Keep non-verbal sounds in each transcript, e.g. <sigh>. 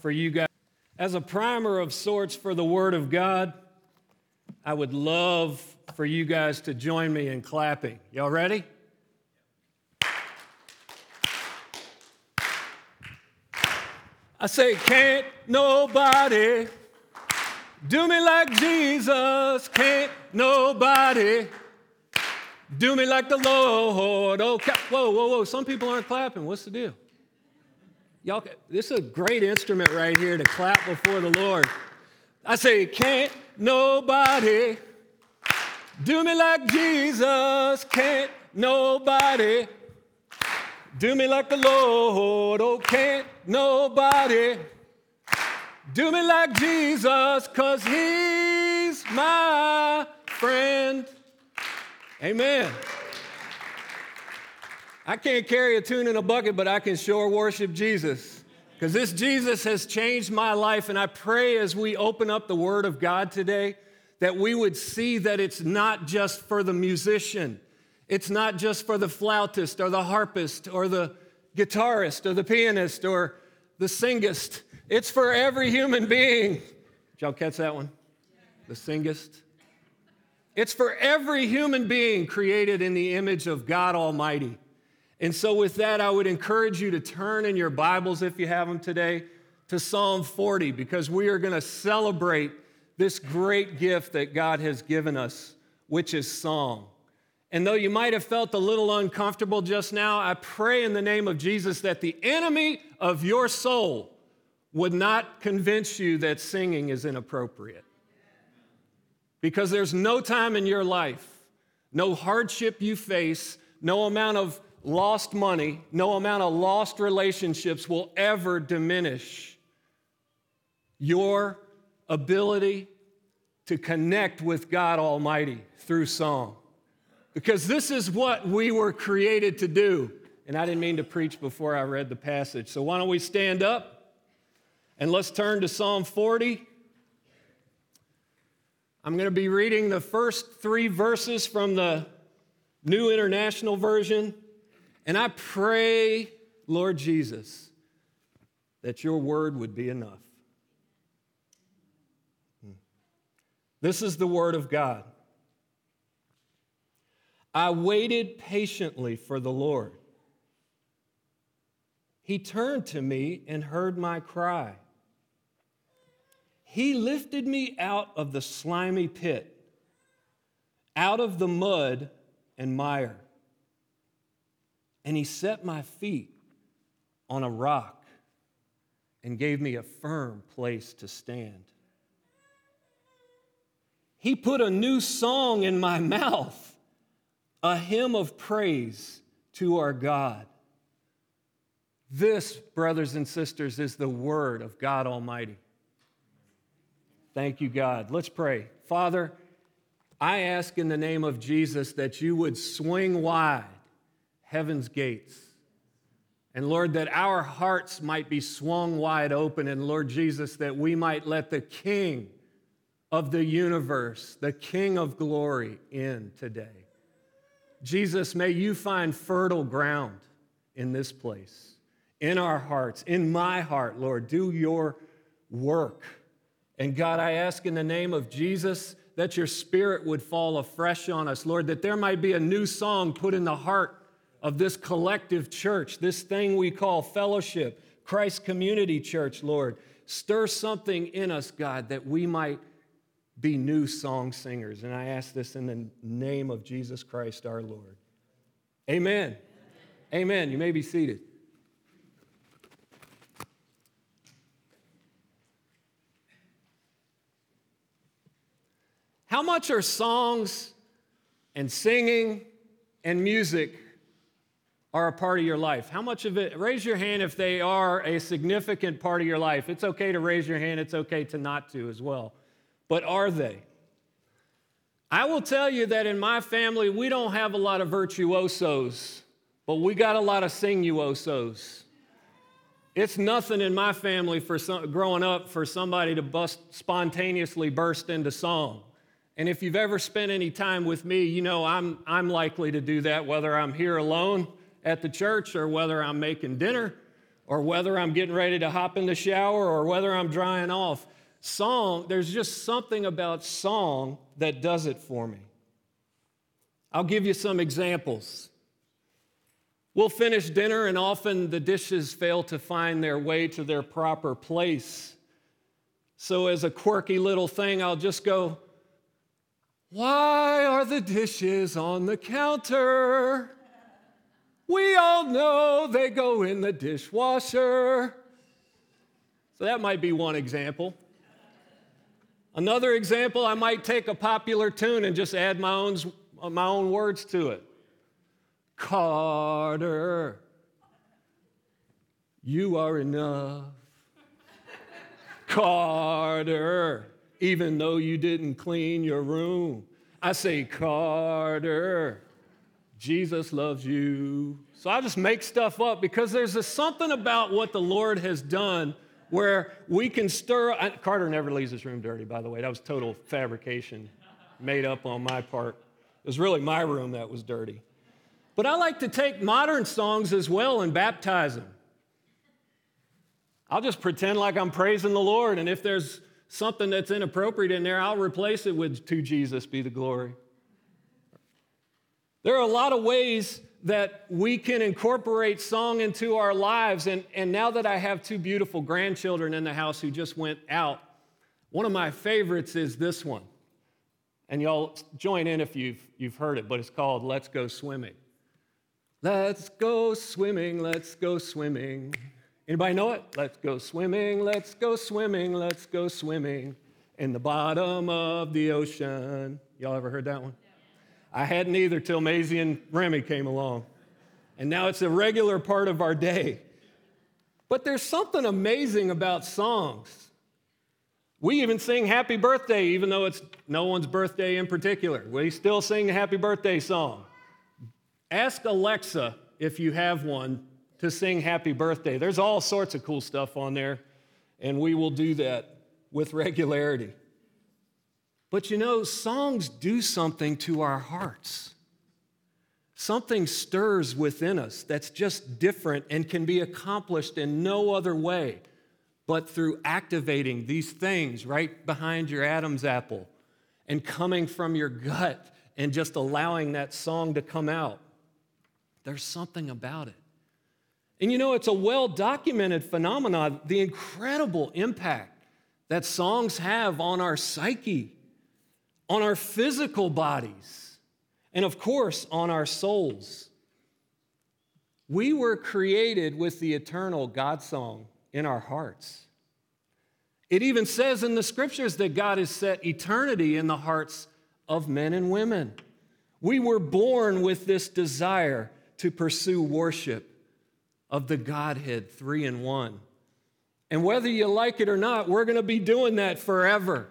for you guys. As a primer of sorts for the Word of God, I would love for you guys to join me in clapping. Y'all ready? I say, can't nobody do me like Jesus, can't nobody do me like the Lord. Oh, whoa, whoa, whoa. Some people aren't clapping. What's the deal? Y'all, this is a great instrument right here to clap before the Lord. I say, can't nobody do me like Jesus, can't nobody do me like the Lord. Oh, can't nobody do me like Jesus, cause he's my friend. Amen. I can't carry a tune in a bucket, but I can sure worship Jesus. Because this Jesus has changed my life, and I pray as we open up the Word of God today that we would see that it's not just for the musician, it's not just for the flautist or the harpist or the guitarist or the pianist or the singist. It's for every human being. Did y'all catch that one? The singist. It's for every human being created in the image of God Almighty. And so, with that, I would encourage you to turn in your Bibles, if you have them today, to Psalm 40, because we are going to celebrate this great gift that God has given us, which is song. And though you might have felt a little uncomfortable just now, I pray in the name of Jesus that the enemy of your soul would not convince you that singing is inappropriate. Because there's no time in your life, no hardship you face, no amount of lost money, no amount of lost relationships will ever diminish your ability to connect with God Almighty through song. Because this is what we were created to do. And I didn't mean to preach before I read the passage. So why don't we stand up and let's turn to Psalm 40. I'm going to be reading the first three verses from the New International Version. And I pray, Lord Jesus, that your word would be enough. Hmm. This is the word of God. I waited patiently for the Lord. He turned to me and heard my cry. He lifted me out of the slimy pit, out of the mud and mire and he set my feet on a rock and gave me a firm place to stand. He put a new song in my mouth, a hymn of praise to our God. This, brothers and sisters, is the word of God Almighty. Thank you, God. Let's pray. Father, I ask in the name of Jesus that you would swing wide heaven's gates. And Lord, that our hearts might be swung wide open, and Lord Jesus, that we might let the King of the universe, the King of glory, in today. Jesus, may you find fertile ground in this place, in our hearts, in my heart, Lord. Do your work. And God, I ask in the name of Jesus that your spirit would fall afresh on us, Lord, that there might be a new song put in the heart of this collective church, this thing we call fellowship, Christ Community Church, Lord. Stir something in us, God, that we might be new song singers. And I ask this in the name of Jesus Christ our Lord. Amen. Amen. Amen. You may be seated. How much are songs and singing and music are a part of your life? How much of it? Raise your hand if they are a significant part of your life. It's okay to raise your hand, it's okay to not to as well. But are they? I will tell you that in my family, we don't have a lot of virtuosos, but we got a lot of singuosos. It's nothing in my family for some, growing up for somebody to bust, spontaneously burst into song. And if you've ever spent any time with me, you know I'm, I'm likely to do that, whether I'm here alone at the church or whether I'm making dinner or whether I'm getting ready to hop in the shower or whether I'm drying off. Song, there's just something about song that does it for me. I'll give you some examples. We'll finish dinner, and often the dishes fail to find their way to their proper place. So, as a quirky little thing, I'll just go, Why are the dishes on the counter? We all know they go in the dishwasher. So, that might be one example. Another example, I might take a popular tune and just add my own, my own words to it. Carter, you are enough. Carter, even though you didn't clean your room. I say, Carter, Jesus loves you. So I just make stuff up because there's a, something about what the Lord has done where we can stir. Carter never leaves his room dirty, by the way. That was total fabrication made up on my part. It was really my room that was dirty. But I like to take modern songs as well and baptize them. I'll just pretend like I'm praising the Lord, and if there's something that's inappropriate in there, I'll replace it with To Jesus be the glory. There are a lot of ways that we can incorporate song into our lives. And, and now that I have two beautiful grandchildren in the house who just went out, one of my favorites is this one. And y'all join in if you've, you've heard it, but it's called Let's Go Swimming. Let's go swimming, let's go swimming. Anybody know it? Let's go swimming, let's go swimming, let's go swimming in the bottom of the ocean. Y'all ever heard that one? I hadn't either till Maisie and Remy came along. And now it's a regular part of our day. But there's something amazing about songs. We even sing happy birthday, even though it's no one's birthday in particular. We still sing the happy birthday song. Ask Alexa, if you have one, to sing happy birthday. There's all sorts of cool stuff on there, and we will do that with regularity. But you know, songs do something to our hearts. Something stirs within us that's just different and can be accomplished in no other way but through activating these things right behind your Adam's apple and coming from your gut and just allowing that song to come out. There's something about it. And you know, it's a well documented phenomenon the incredible impact that songs have on our psyche on our physical bodies, and of course, on our souls. We were created with the eternal God song in our hearts. It even says in the scriptures that God has set eternity in the hearts of men and women. We were born with this desire to pursue worship of the Godhead, three in one. And whether you like it or not, we're going to be doing that forever.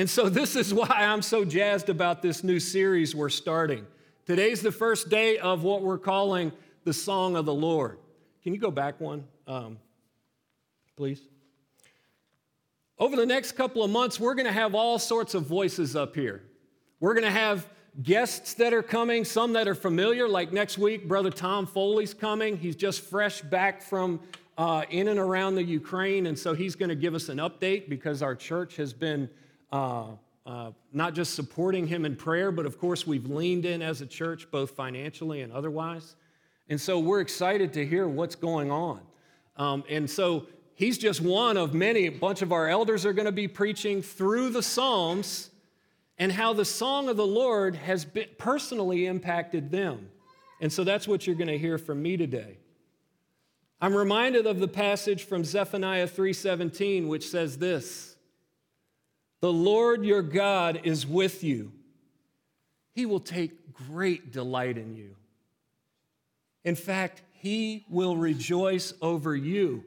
And so, this is why I'm so jazzed about this new series we're starting. Today's the first day of what we're calling the Song of the Lord. Can you go back one, um, please? Over the next couple of months, we're going to have all sorts of voices up here. We're going to have guests that are coming, some that are familiar, like next week, Brother Tom Foley's coming. He's just fresh back from uh, in and around the Ukraine, and so he's going to give us an update because our church has been uh, uh, not just supporting him in prayer, but of course, we've leaned in as a church, both financially and otherwise. And so we're excited to hear what's going on. Um, and so he's just one of many. A bunch of our elders are going to be preaching through the Psalms and how the song of the Lord has personally impacted them. And so that's what you're going to hear from me today. I'm reminded of the passage from Zephaniah 3:17 which says this: the Lord your God is with you. He will take great delight in you. In fact, he will rejoice over you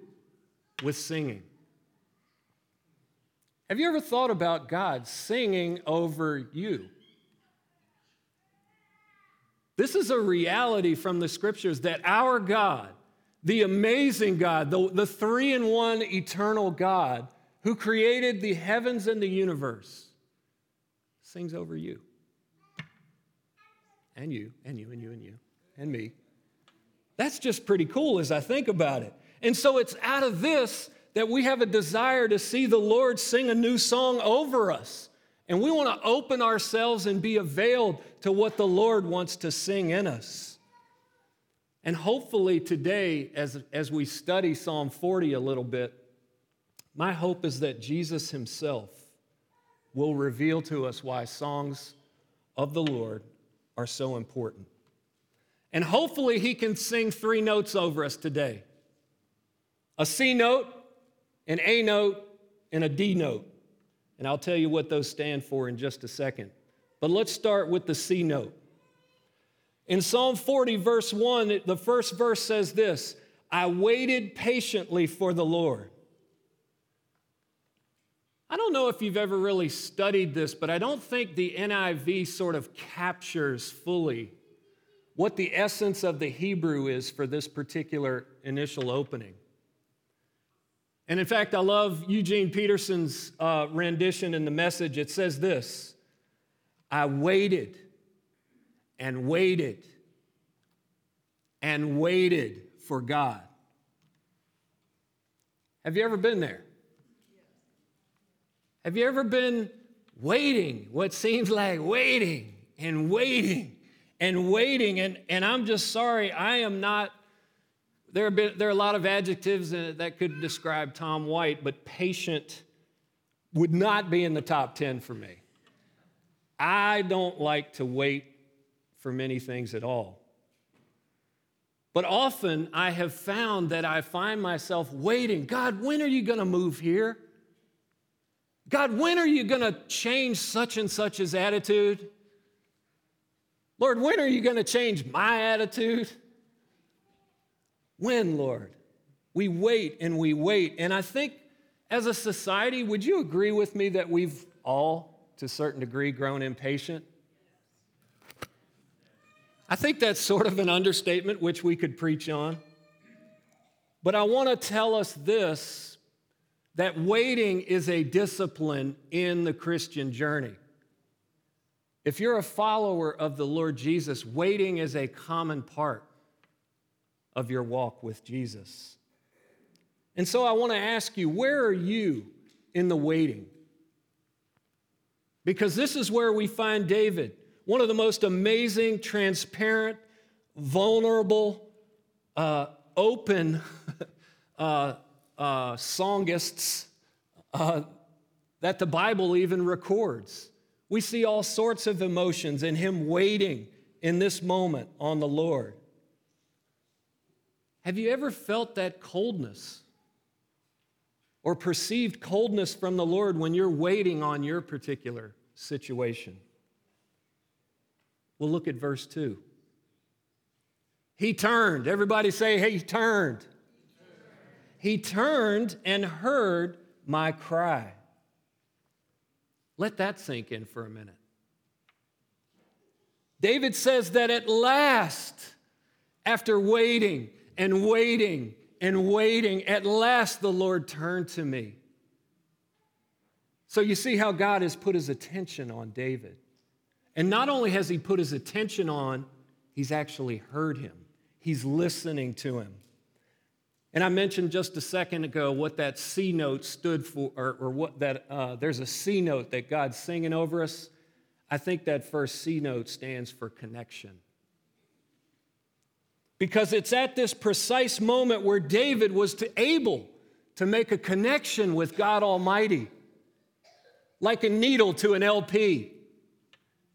with singing. Have you ever thought about God singing over you? This is a reality from the scriptures that our God, the amazing God, the, the three in one eternal God, who created the heavens and the universe, sings over you. And you, and you, and you, and you, and me. That's just pretty cool as I think about it. And so it's out of this that we have a desire to see the Lord sing a new song over us. And we want to open ourselves and be availed to what the Lord wants to sing in us. And hopefully, today, as, as we study Psalm 40 a little bit, my hope is that Jesus himself will reveal to us why songs of the Lord are so important. And hopefully, he can sing three notes over us today a C note, an A note, and a D note. And I'll tell you what those stand for in just a second. But let's start with the C note. In Psalm 40, verse 1, the first verse says this I waited patiently for the Lord. I don't know if you've ever really studied this, but I don't think the NIV sort of captures fully what the essence of the Hebrew is for this particular initial opening. And in fact, I love Eugene Peterson's uh, rendition in the message. It says this I waited and waited and waited for God. Have you ever been there? Have you ever been waiting, what seems like waiting and waiting and waiting? And, and I'm just sorry, I am not, there, have been, there are a lot of adjectives that could describe Tom White, but patient would not be in the top 10 for me. I don't like to wait for many things at all. But often I have found that I find myself waiting. God, when are you going to move here? God, when are you going to change such and such's attitude? Lord, when are you going to change my attitude? When, Lord? We wait and we wait. And I think as a society, would you agree with me that we've all, to a certain degree, grown impatient? I think that's sort of an understatement, which we could preach on. But I want to tell us this that waiting is a discipline in the Christian journey. If you're a follower of the Lord Jesus, waiting is a common part of your walk with Jesus. And so I want to ask you, where are you in the waiting? Because this is where we find David, one of the most amazing, transparent, vulnerable, uh, open <laughs> uh, uh, songists uh, that the Bible even records. We see all sorts of emotions in him waiting in this moment on the Lord. Have you ever felt that coldness or perceived coldness from the Lord when you're waiting on your particular situation? Well, look at verse 2. He turned. Everybody say, he turned. He turned and heard my cry. Let that sink in for a minute. David says that at last, after waiting and waiting and waiting, at last the Lord turned to me. So you see how God has put his attention on David. And not only has he put his attention on, he's actually heard him, he's listening to him. And I mentioned just a second ago what that C note stood for, or, or what that, uh, there's a C note that God's singing over us. I think that first C note stands for connection. Because it's at this precise moment where David was to able to make a connection with God Almighty, like a needle to an LP.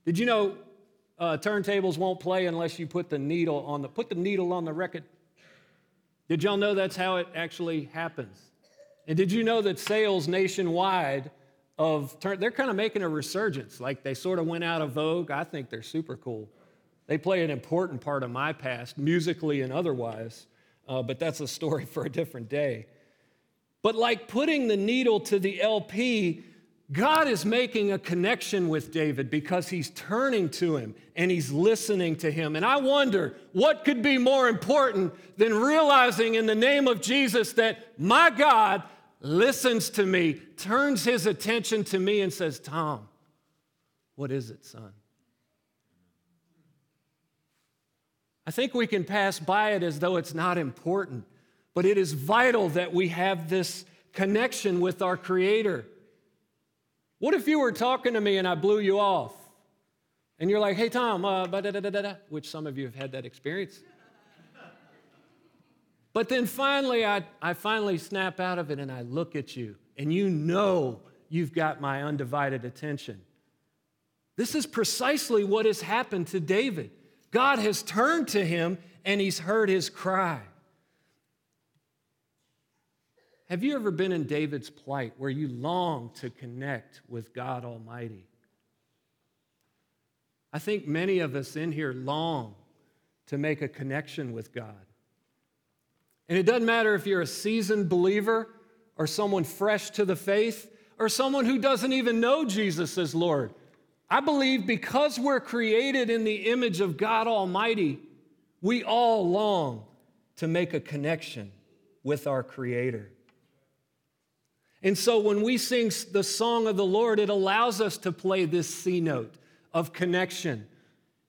Did you know uh, turntables won't play unless you put the needle on the put the needle on the record did y'all know that's how it actually happens? And did you know that sales nationwide of turn, they're kind of making a resurgence, like they sort of went out of vogue. I think they're super cool. They play an important part of my past, musically and otherwise, uh, but that's a story <laughs> for a different day. But like putting the needle to the LP God is making a connection with David because he's turning to him and he's listening to him. And I wonder what could be more important than realizing in the name of Jesus that my God listens to me, turns his attention to me, and says, Tom, what is it, son? I think we can pass by it as though it's not important. but it is vital that we have this connection with our Creator. What if you were talking to me and I blew you off? And you're like, hey, Tom, uh, which some of you have had that experience. But then finally, I, I finally snap out of it and I look at you, and you know you've got my undivided attention. This is precisely what has happened to David. God has turned to him and he's heard his cry. Have you ever been in David's plight where you long to connect with God Almighty? I think many of us in here long to make a connection with God. And it doesn't matter if you're a seasoned believer or someone fresh to the faith or someone who doesn't even know Jesus as Lord. I believe because we're created in the image of God Almighty, we all long to make a connection with our Creator. And so when we sing the song of the Lord, it allows us to play this C note of connection.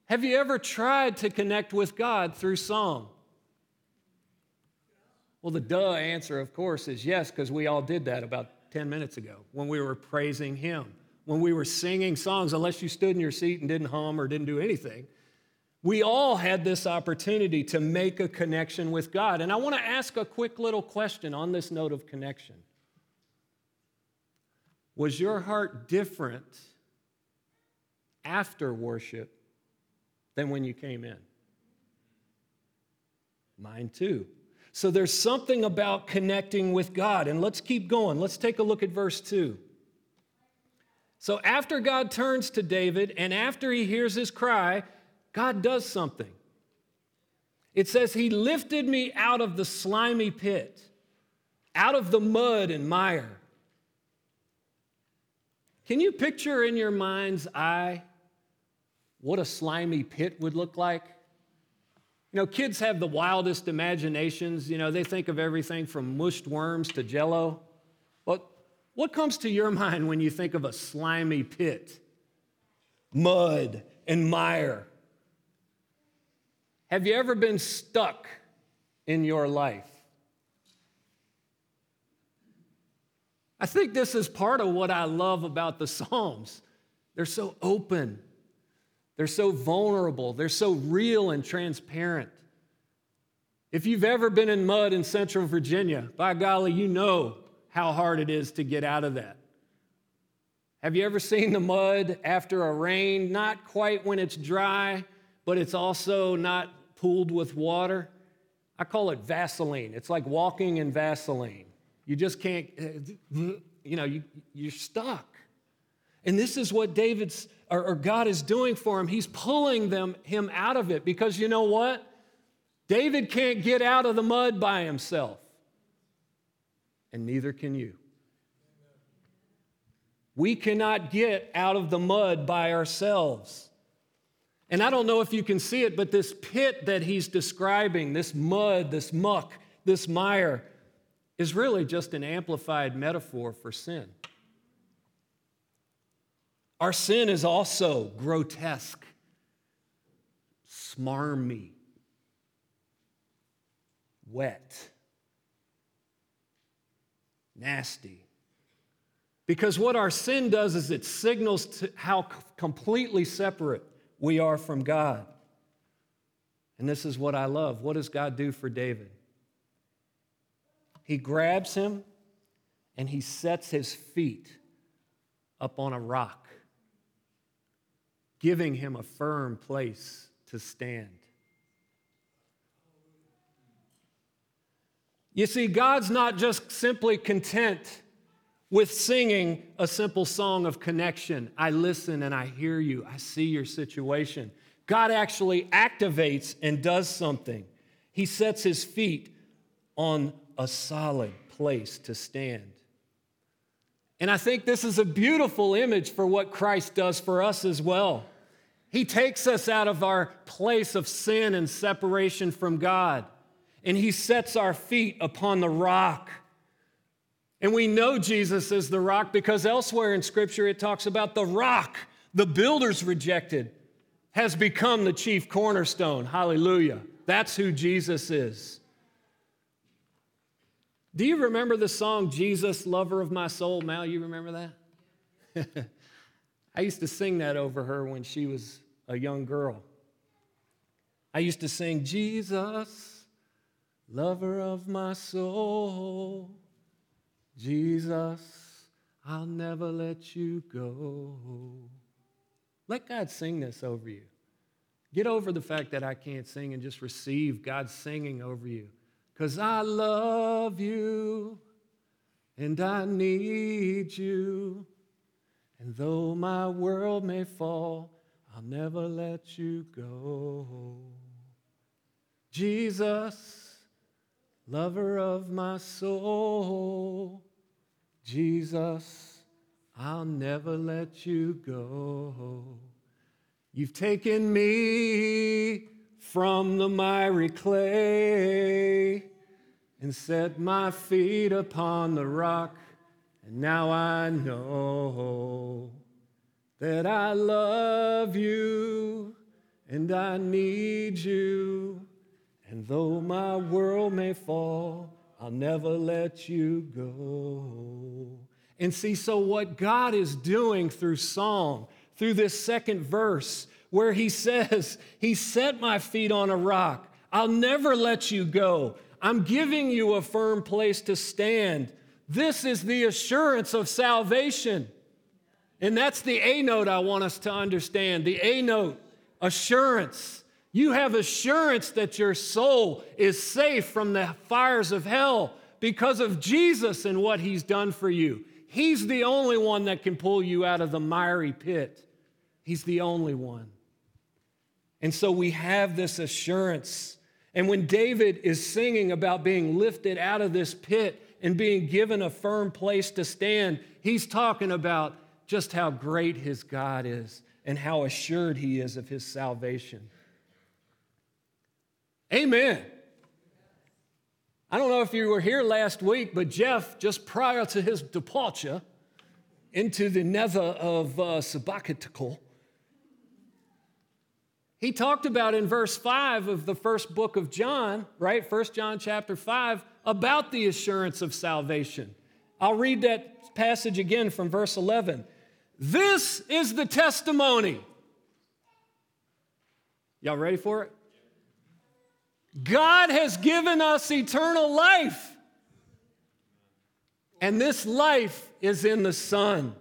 Have you ever tried to connect with God through song? Well, the duh answer, of course, is yes, because we all did that about 10 minutes ago when we were praising Him, when we were singing songs, unless you stood in your seat and didn't hum or didn't do anything. We all had this opportunity to make a connection with God. And I want to ask a quick little question on this note of connection. Was your heart different after worship than when you came in? Mine too. So there's something about connecting with God. And let's keep going. Let's take a look at verse 2. So after God turns to David and after he hears his cry, God does something. It says, He lifted me out of the slimy pit, out of the mud and mire. Can you picture in your mind's eye what a slimy pit would look like? You know, kids have the wildest imaginations. You know, they think of everything from mushed worms to jello. But what comes to your <laughs> mind when you think of a slimy pit? Mud and mire. Have you ever been stuck in your life? I think this is part of what I love about the Psalms. They're so open, they're so vulnerable, they're so real and transparent. If you've ever been in mud in central Virginia, by golly, you know how hard it is to get out of that. Have you ever seen the mud after a rain? Not quite when it's dry, but it's also not pooled with water. I call it Vaseline. It's like walking in Vaseline. You just can't, uh, you know, you, you're stuck. And this is what David's or, or, God is doing for him. He's pulling them him out of it because you know what? David can't get out of the mud by himself. And neither can you. We cannot get out of the mud by ourselves. And I don't know if you can see it, but this pit that he's describing, this mud, this muck, this mire, is really just an amplified metaphor for sin. Our sin is also grotesque, smarmy, wet, nasty. Because what our sin does is it signals how completely separate we are from God. And this is what I love. What does God do for David? He grabs him and he sets his feet up on a rock, giving him a firm place to stand. You see, God's not just simply content with singing a simple song of connection. I listen and I hear you, I see your situation. God actually activates and does something. He sets his feet on a solid place to stand. And I think this is a beautiful image for what Christ does for us as well. He takes us out of our place of sin and separation from God, and He sets our feet upon the rock. And we know Jesus is the rock because elsewhere in Scripture it talks about the rock the builders rejected has become the chief cornerstone. Hallelujah. That's who Jesus is. Do you remember the song Jesus, Lover of My Soul? Mal, you remember that? <laughs> I used to sing that over her when she was a young girl. I used to sing, Jesus, lover of my soul, Jesus, I'll never let you go. Let God sing this over you. Get over the fact that I can't sing and just receive God's singing over you. Because I love you and I need you. And though my world may fall, I'll never let you go. Jesus, lover of my soul, Jesus, I'll never let you go. You've taken me from the miry clay and set my feet upon the rock, and now I know that I love you and I need you. And though my world may fall, I'll never let you go. And see, so what God is doing through song, through this second verse, where he says, He set my feet on a rock. I'll never let you go. I'm giving you a firm place to stand. This is the assurance of salvation. And that's the A note I want us to understand the A note, assurance. You have assurance that your soul is safe from the fires of hell because of Jesus and what he's done for you. He's the only one that can pull you out of the miry pit. He's the only one. And so we have this assurance. And when David is singing about being lifted out of this pit and being given a firm place to stand, he's talking about just how great his God is and how assured he is of his salvation. Amen. I don't know if you were here last week, but Jeff, just prior to his departure into the nether of uh, he talked about in verse 5 of the first book of John, right? First John chapter 5, about the assurance of salvation. I'll read that passage again from verse 11. This is the testimony. Y'all ready for it? God has given us eternal life. And this life is in the Son.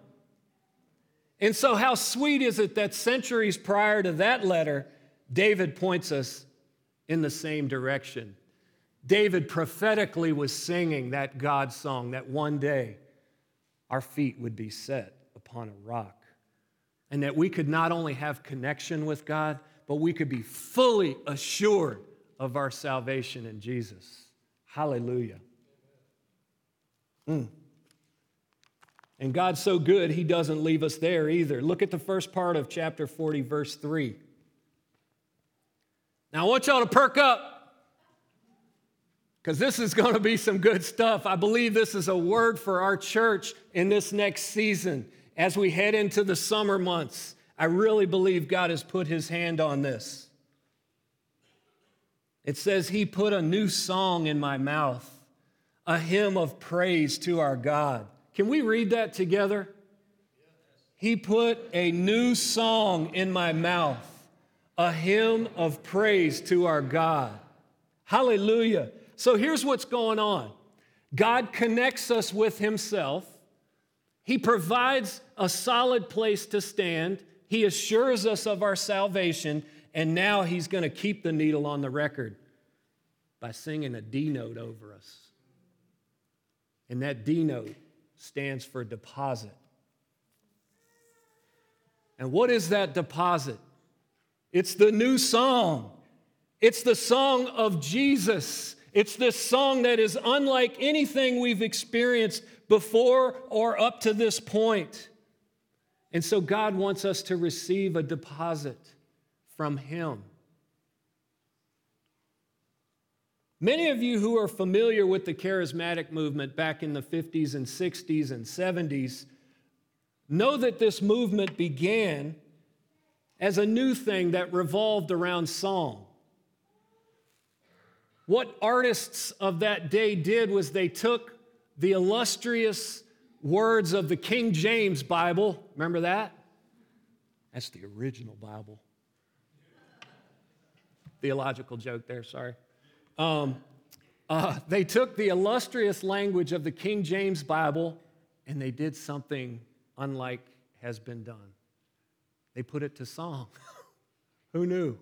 And so, how sweet is it that centuries prior to that letter, David points us in the same direction? David prophetically was singing that God song that one day our feet would be set upon a rock. And that we could not only have connection with God, but we could be fully assured of our salvation in Jesus. Hallelujah. Mm. And God's so good, He doesn't leave us there either. Look at the first part of chapter 40, verse 3. Now, I want y'all to perk up because this is going to be some good stuff. I believe this is a word for our church in this next season as we head into the summer months. I really believe God has put His hand on this. It says, He put a new song in my mouth, a hymn of praise to our God. Can we read that together? He put a new song in my mouth, a hymn of praise to our God. Hallelujah. So here's what's going on God connects us with Himself, He provides a solid place to stand, He assures us of our salvation, and now He's going to keep the needle on the record by singing a D note over us. And that D note stands for deposit. And what is that deposit? It's the new song. It's the song of Jesus. It's this song that is unlike anything we've experienced before or up to this point. And so God wants us to receive a deposit from Him. Many of you who are familiar with the charismatic movement back in the 50s and 60s and 70s know that this movement began as a new thing that revolved around song. what artists of that day did was they took the illustrious words of the King James Bible. Remember that? That's the original Bible. Theological joke there, sorry. Um, uh, they took the illustrious language of the King James Bible and they did something unlike has been done. They put it to song. <laughs> Who knew?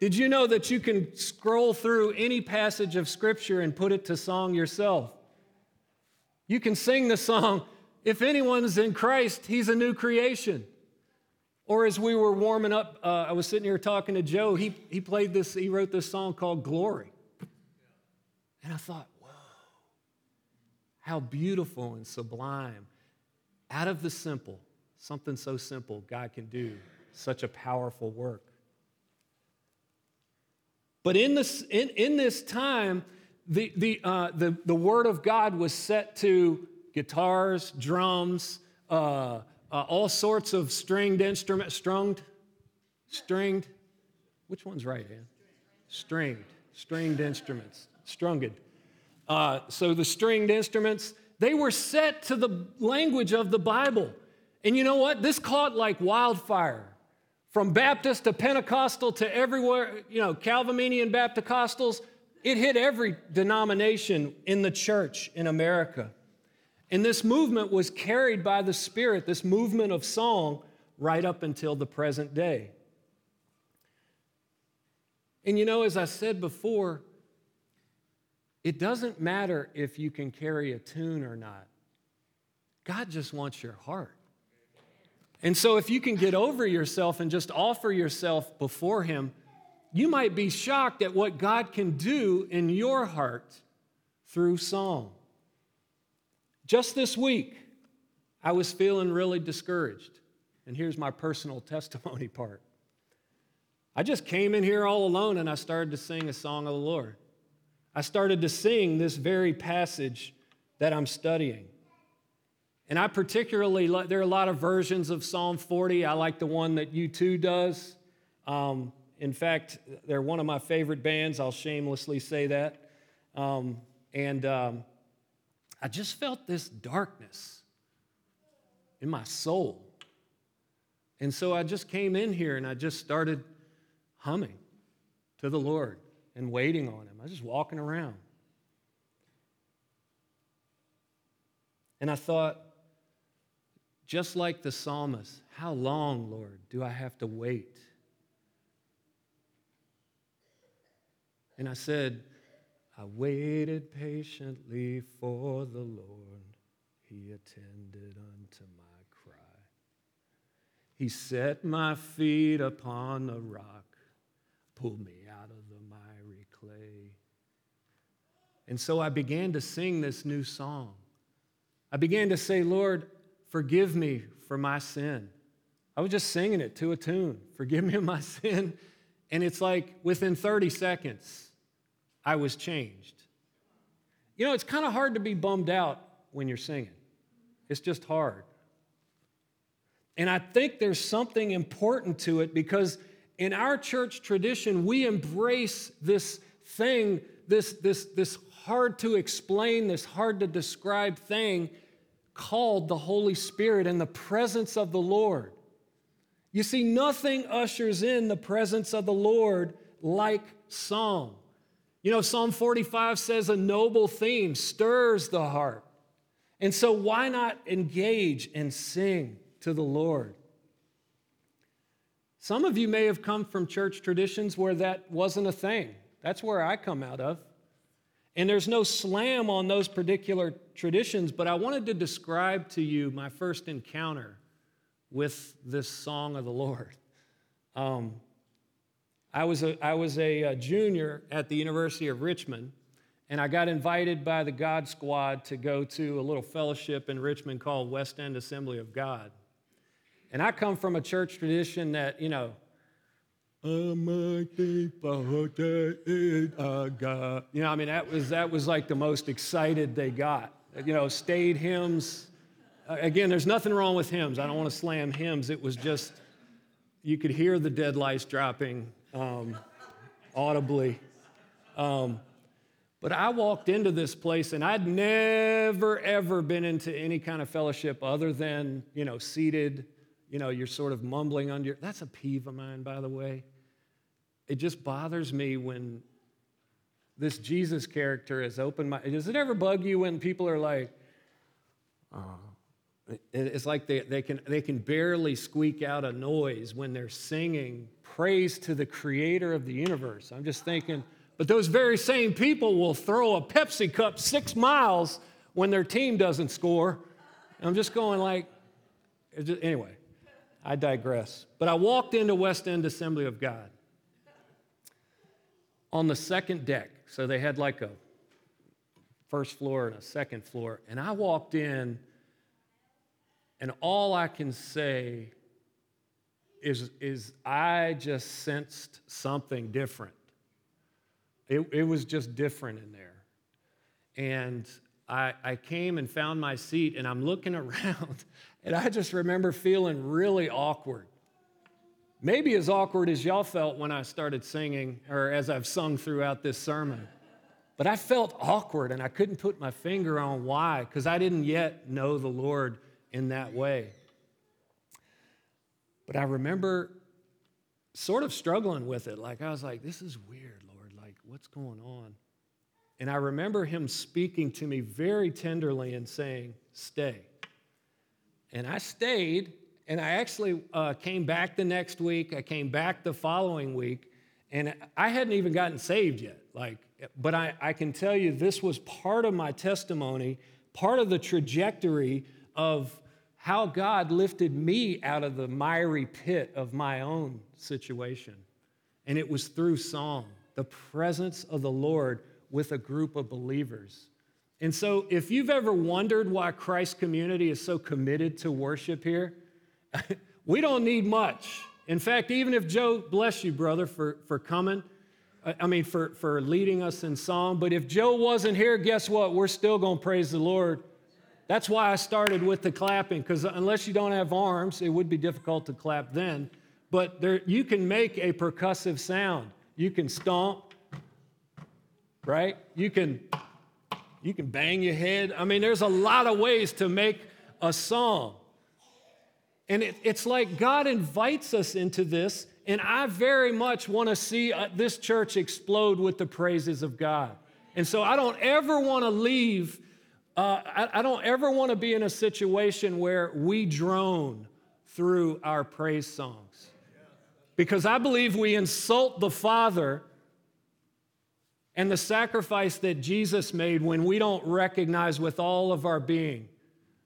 Did you know that you can scroll through any passage of Scripture and put it to song yourself? You can sing the song, If anyone's in Christ, he's a new creation. Or as we were warming up, uh, I was sitting here talking to Joe, he, he played this, he wrote this song called Glory. And I thought, whoa, how beautiful and sublime. Out of the simple, something so simple, God can do such a powerful work. But in this, in, in this time, the, the, uh, the, the Word of God was set to guitars, drums, uh, uh, all sorts of stringed instruments, strunged, stringed. Which one's right, Ann? Stringed, stringed instruments, strunged. Uh, so the stringed instruments, they were set to the language of the Bible. And you know what? This caught like wildfire. From Baptist to Pentecostal to everywhere, you know, Calvinian Baptist it hit every denomination in the church in America. And this movement was carried by the Spirit, this movement of song, right up until the present day. And you know, as I said before, it doesn't matter if you can carry a tune or not. God just wants your heart. And so, if you can get over yourself and just offer yourself before Him, you might be shocked at what God can do in your heart through song. Just this week, I was feeling really discouraged. And here's my personal <laughs> testimony part. I just came in here all alone and I started to sing a song of the Lord. I started to sing this very passage that I'm studying. And I particularly, there are a lot of versions of Psalm 40. I like the one that U2 does. Um, in fact, they're one of my favorite bands. I'll shamelessly say that. Um, and um, I just felt this darkness in my soul. And so I just came in here and I just started humming to the Lord and waiting on Him. I was just walking around. And I thought, just like the psalmist, how long, Lord, do I have to wait? And I said, I waited patiently for the Lord. He attended unto my cry. He set my feet upon the rock, pulled me out of the miry clay. And so I began to sing this new song. I began to say, Lord, Forgive me for my sin. I was just singing it to a tune. Forgive me of my <laughs> sin. And it's like within 30 seconds, I was changed. You know, it's kind of hard to be bummed out when you're singing, it's just hard. And I think there's something important to it because in our church tradition, we embrace this thing, this, this, this hard to explain, this hard to describe thing called the Holy Spirit and the presence of the Lord. You see, nothing ushers in the presence of the Lord like song. You know, Psalm 45 says a noble theme stirs the heart. And so, why not engage and sing to the Lord? Some of you may have come from church traditions where that wasn't a thing. That's where I come out of. And there's no slam on those particular traditions, but I wanted to describe to you my first encounter with this song of the Lord. Um, I was, a, I was a, a junior at the University of Richmond, and I got invited by the God Squad to go to a little fellowship in Richmond called West End Assembly of God. And I come from a church tradition that, you know, I might think about that I got. You know, I mean, that was, that was like the most excited they got. You know, stayed hymns. Again, there's nothing wrong with hymns. I don't want to slam hymns. It was just, you could hear the dead lice dropping um, audibly. Um, but I walked into this place and I'd never, ever been into any kind of fellowship other than, you know, seated, you know, you're sort of mumbling under. That's a peeve of mine, by the way. It just bothers me when this Jesus character is open my. Does it ever bug you when people are like, uh, it's like they, they, can, they can barely squeak out a noise when they're singing praise to the creator of the universe. I'm just thinking, but those very same people will throw a Pepsi cup six miles when their team doesn't score. I'm just going like, just, anyway, I digress. But I walked into West End Assembly of God on the second deck. So they had like a first floor and a second floor. And I walked in, and all I can say is, is I just sensed something different. It, it was just different in there. And I, I came and found my seat, and I'm looking <laughs> around, and I just remember feeling really awkward. Maybe as awkward as y'all felt when I started singing, or as I've sung throughout this sermon. But I felt awkward and I couldn't put my finger on why, because I didn't yet know the Lord in that way. But I remember sort of struggling with it. Like, I was like, this is weird, Lord. Like, what's going on? And I remember him speaking to me very tenderly and saying, stay. And I stayed, and I actually uh, came back the next week. I came back the following week, and I hadn't even gotten saved yet. Like, but I, I can tell you this was part of my testimony, part of the trajectory of how God lifted me out of the miry pit of my own situation. And it was through song, the presence of the Lord with a group of believers. And so, if you've ever wondered why Christ community is so committed to worship here, <laughs> we don't need much. In fact, even if Joe, bless you, brother, for, for coming, I mean, for, for leading us in song, but if Joe wasn't here, guess what? We're still going to praise the Lord. That's why I started with the clapping, because unless you don't have arms, it would be difficult to clap then. But there, you can make a percussive sound. You can stomp, right? You can, you can bang your head. I mean, there's a lot of ways to make a song. And it, it's like God invites us into this, and I very much want to see uh, this church explode with the praises of God. And so I don't ever want to leave, uh, I, I don't ever want to be in a situation where we drone through our praise songs. Because I believe we insult the Father and the sacrifice that Jesus made when we don't recognize with all of our being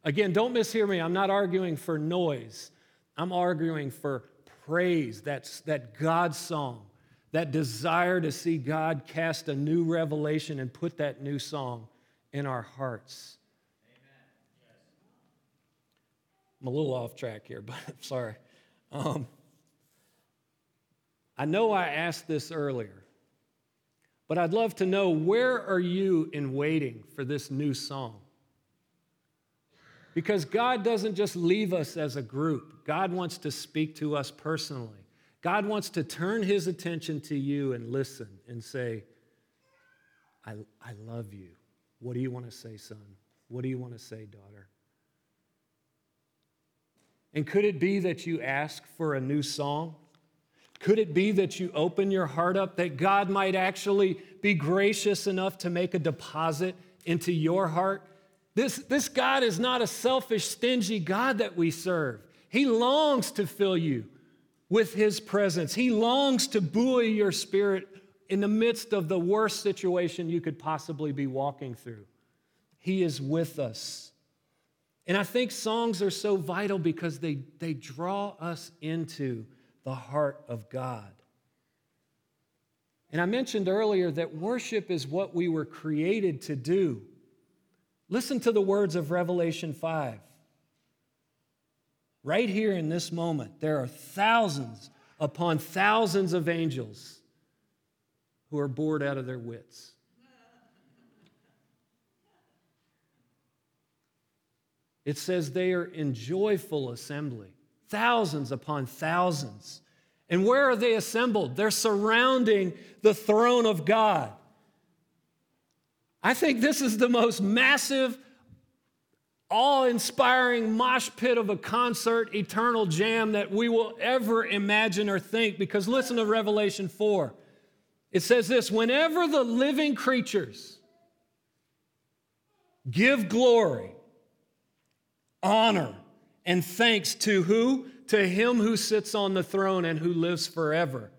Again, don't mishear me. I'm not arguing for noise. I'm arguing for praise. That's that God song, that desire to see God cast a new revelation and put that new song in our hearts. Amen. I'm a little off track here, <laughs> but I'm sorry. Um, I know I asked this earlier, but I'd love to know where are you in waiting for this new song? Because God doesn't just leave us as a group, God wants to speak to us personally. God wants to turn his attention to you and listen and say, I, I love you. What do you want to say, son? What do you want to say, daughter? And could it be that you ask for a new song? Could it be that you open your heart up that God might actually be gracious enough to make a deposit into your heart this, this God is not a selfish, stingy God that we serve. He longs to fill you with His presence. He longs to buoy your spirit in the midst of the worst situation you could possibly be walking through. He is with us. And I think songs are so vital because they, they draw us into the heart of God. And I mentioned earlier that worship is what we were created to do. Listen to the words of Revelation 5. Right here in this moment, there are thousands upon thousands of angels who are bored out of their wits. It says they are in joyful assembly, thousands upon thousands. And where are they assembled? They're surrounding the throne of God. I think this is the most massive, awe inspiring mosh pit of a concert, eternal jam that we will ever imagine or think. Because listen to Revelation 4. It says this whenever the living creatures give glory, honor, and thanks to who? To him who sits on the throne and who lives forever.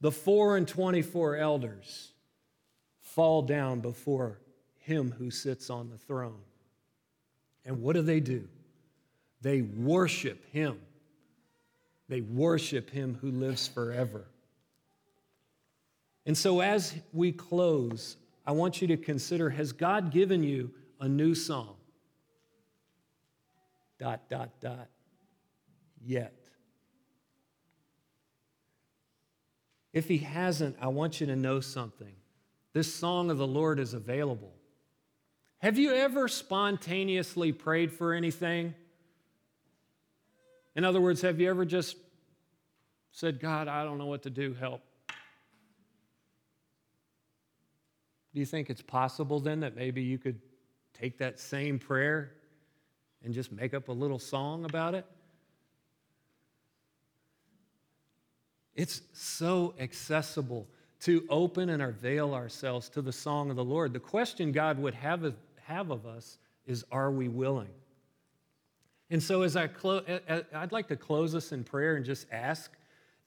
The four and 24 elders fall down before him who sits on the throne. And what do they do? They worship him. They worship him who lives forever. And so, as we close, I want you to consider has God given you a new song? Dot, dot, dot. Yet. If He hasn't, I want you to know something. This song of the Lord is available. Have you ever spontaneously prayed for anything? In other words, have you ever just said, God, I don't know what to do, help? Do you think it's possible then that maybe you could take that same prayer and just make up a little song about it? It's so accessible to open and unveil ourselves to the song of the Lord. The question God would have of, have of us is Are we willing? And so, as I close, I'd like to close us in prayer and just ask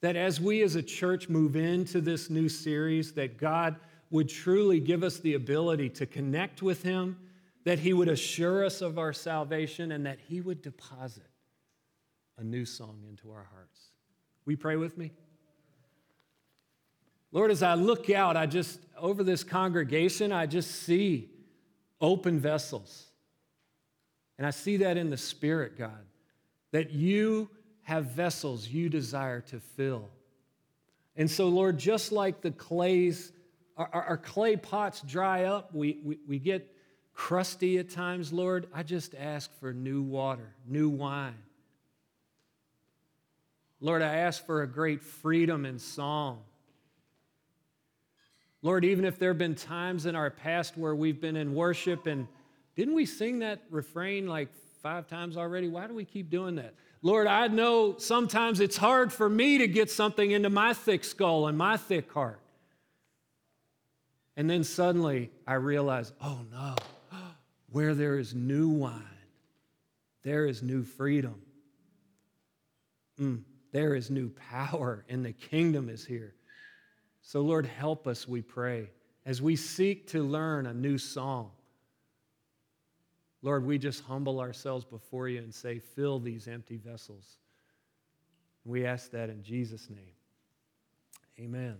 that as we as a church move into this new series, that God would truly give us the ability to connect with Him, that He would assure us of our salvation, and that He would deposit a new song into our hearts. We pray with me? Lord, as I look out, I just, over this congregation, I just see open vessels. And I see that in the Spirit, God, that you have vessels you desire to fill. And so, Lord, just like the clays our, our, clay pots dry up. We, we, we get crusty at times, Lord. I just ask for new water, new wine. Lord, I ask for a great freedom in song. Lord, even if there have been times in our past where we've been in worship and didn't we sing that refrain like five times already? Why do we keep doing that? Lord, I know sometimes it's hard for me to get something into my thick skull and my thick heart. And then suddenly I realize, oh no, <gasps> where there is new wine, there is new freedom. Mm, there is new power, and the kingdom is here. So, Lord, help us, we pray, as we seek to learn a new song. Lord, we just humble ourselves before you and say, fill these empty vessels. We ask that in Jesus' name. Amen.